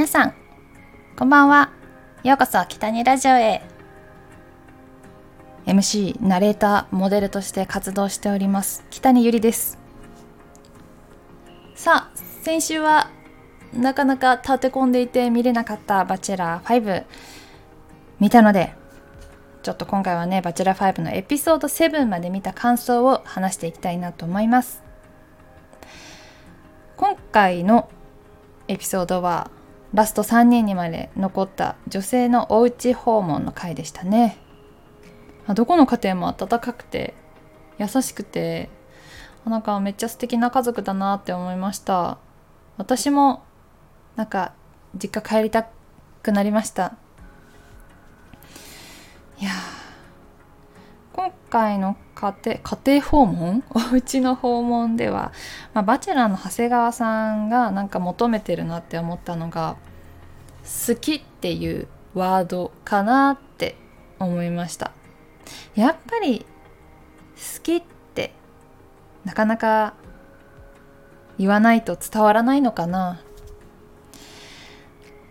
皆さんこんばんは。ようこそ北にラジオへ。MC ナレーターモデルとして活動しております。北にゆりです。さあ先週はなかなか立て込んでいて見れなかったバチェラー5見たのでちょっと今回はねバチェラー5のエピソード7まで見た感想を話していきたいなと思います。今回のエピソードはラスト3人にまで残った女性のおうち訪問の回でしたね。どこの家庭も温かくて優しくてなんかめっちゃ素敵な家族だなって思いました。私もなんか実家帰りたくなりました。いや今回の家庭家庭訪問？お家の訪問では、まあ、バチェラーの長谷川さんがなんか求めてるなって思ったのが好きっていうワードかなって思いました。やっぱり好きってなかなか言わないと伝わらないのかな。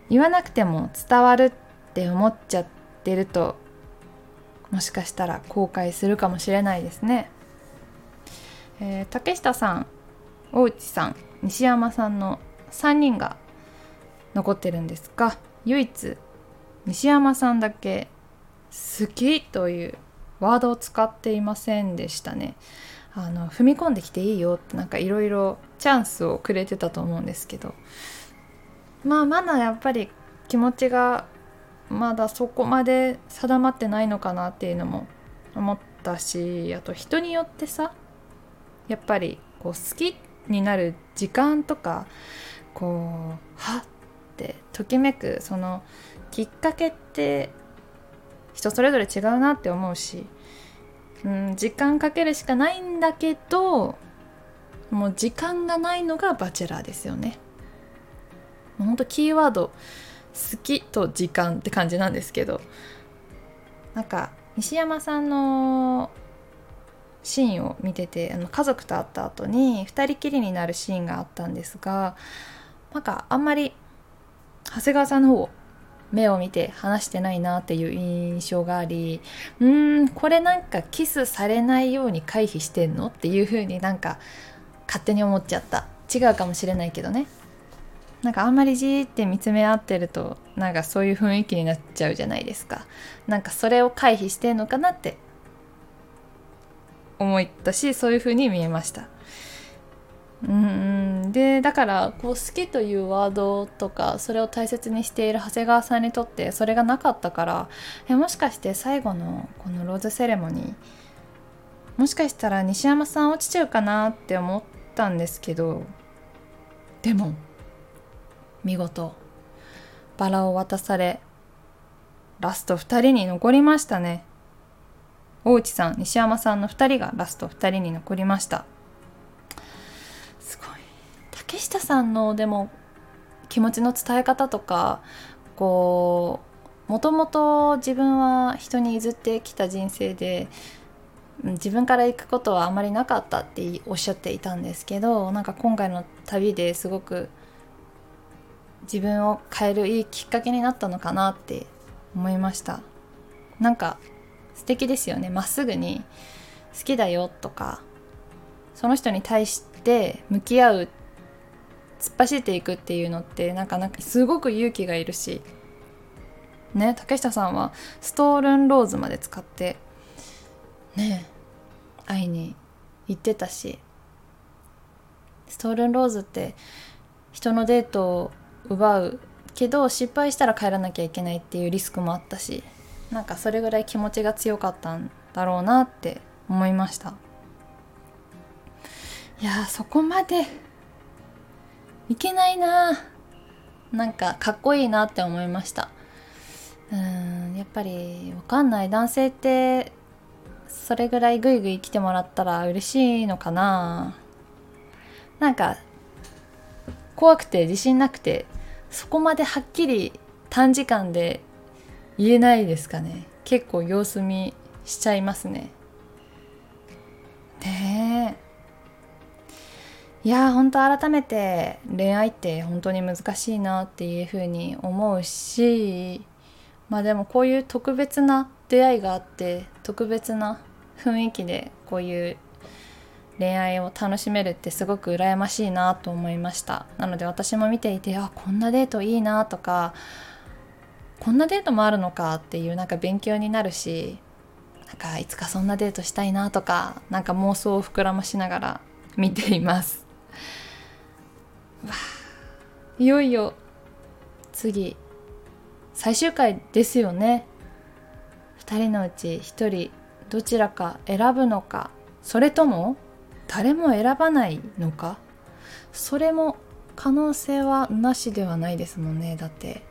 言わなくても伝わるって思っちゃってるともしかしたら後悔するかもしれないですね、えー、竹下さん大内さん西山さんの3人が残ってるんですが唯一西山さんだけ「好き」というワードを使っていませんでしたね。あの踏み込んできていいよってなんかいろいろチャンスをくれてたと思うんですけどまあまだやっぱり気持ちがまだそこまで定まってないのかなっていうのも思ったしあと人によってさやっぱりこう好きになる時間とかこうはってときめくそのきっかけって人それぞれ違うなって思うし、うん、時間かけるしかないんだけどもう時間がないのがバチェラーですよね。もうほんとキーワード好きと時間って感じなんですけどなんか西山さんのシーンを見ててあの家族と会った後に2人きりになるシーンがあったんですがなんかあんまり長谷川さんの方目を見て話してないなっていう印象がありうーんこれなんかキスされないように回避してんのっていう風になんか勝手に思っちゃった。違うかもしれないけどね。なんかあんまりじーって見つめ合ってるとなんかそういう雰囲気になっちゃうじゃないですか。なんかそれを回避してんのかなって思ったしそういう風に見えました。うんでだからこう好きというワードとかそれを大切にしている長谷川さんにとってそれがなかったからえもしかして最後のこのローズセレモニーもしかしたら西山さん落ちちゃうかなって思ったんですけどでも見事。バラを渡されラスト2人に残りましたね。大内さん西山さんの2人がラスト2人に残りました。すごい。竹下さんのでも気持ちの伝え方とかこうもともと自分は人に譲ってきた人生で自分から行くことはあまりなかったっておっしゃっていたんですけどなんか今回の旅ですごく自分を変えるいいきっかけになったのかなって思いました。なんか素敵ですよね。まっすぐに好きだよとかその人に対して向き合う突っ走っていくっていうのってなかなかすごく勇気がいるしね竹下さんはストールンローズまで使ってね会いに行ってたしストールンローズって人のデートを奪うけど失敗したら帰らなきゃいけないっていうリスクもあったしなんかそれぐらい気持ちが強かったんだろうなって思いました。いやそこまでいけないななんかかっこいいなって思いました。うんやっぱりわかんない男性ってそれぐらいグイグイ来てもらったら嬉しいのかななんか怖くて自信なくてそこまではっきり短時間で言えないですかね。結構様子見しちゃいますね。ねえ。いやー本当改めて恋愛って本当に難しいなっていうふうに思うしまあでもこういう特別な出会いがあって特別な雰囲気でこういう恋愛を楽しめるってすごく羨ましいなと思いました。なので私も見ていてあこんなデートいいなとかこんなデートもあるのかっていうなんか勉強になるしなんかいつかそんなデートしたいなとかなんか妄想を膨らましながら見ています。わいよいよ次最終回ですよね。2人のうち1人どちらか選ぶのかそれとも誰も選ばないのか？それも可能性はなしではないですもんね。だって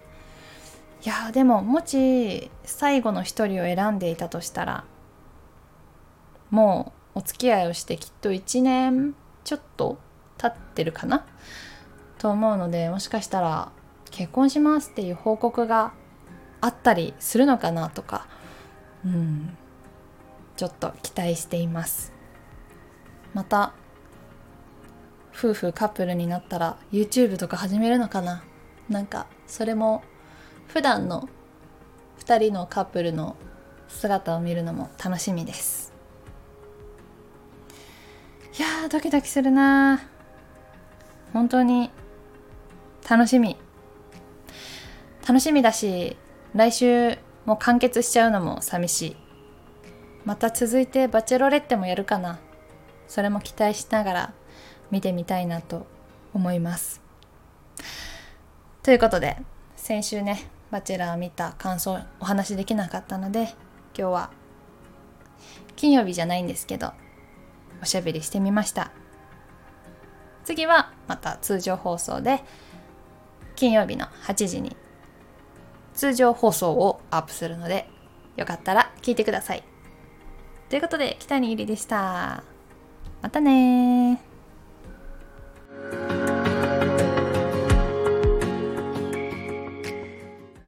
いやでももし最後の一人を選んでいたとしたらもうお付き合いをしてきっと1年ちょっと経ってるかな？と思うのでもしかしたら結婚しますっていう報告があったりするのかなとかうんちょっと期待しています。また夫婦カップルになったら YouTube とか始めるのかな？なんかそれも普段の2人のカップルの姿を見るのも楽しみです。いやドキドキするな本当に楽しみ。楽しみだし来週もう完結しちゃうのも寂しい。また続いてバチェロレッテもやるかな。それも期待しながら見てみたいなと思います。ということで先週ねバチェラー見た感想お話しできなかったので今日は金曜日じゃないんですけどおしゃべりしてみました。次はまた通常放送で金曜日の8時に通常放送をアップするのでよかったら聞いてください。ということで北に入りでした。またね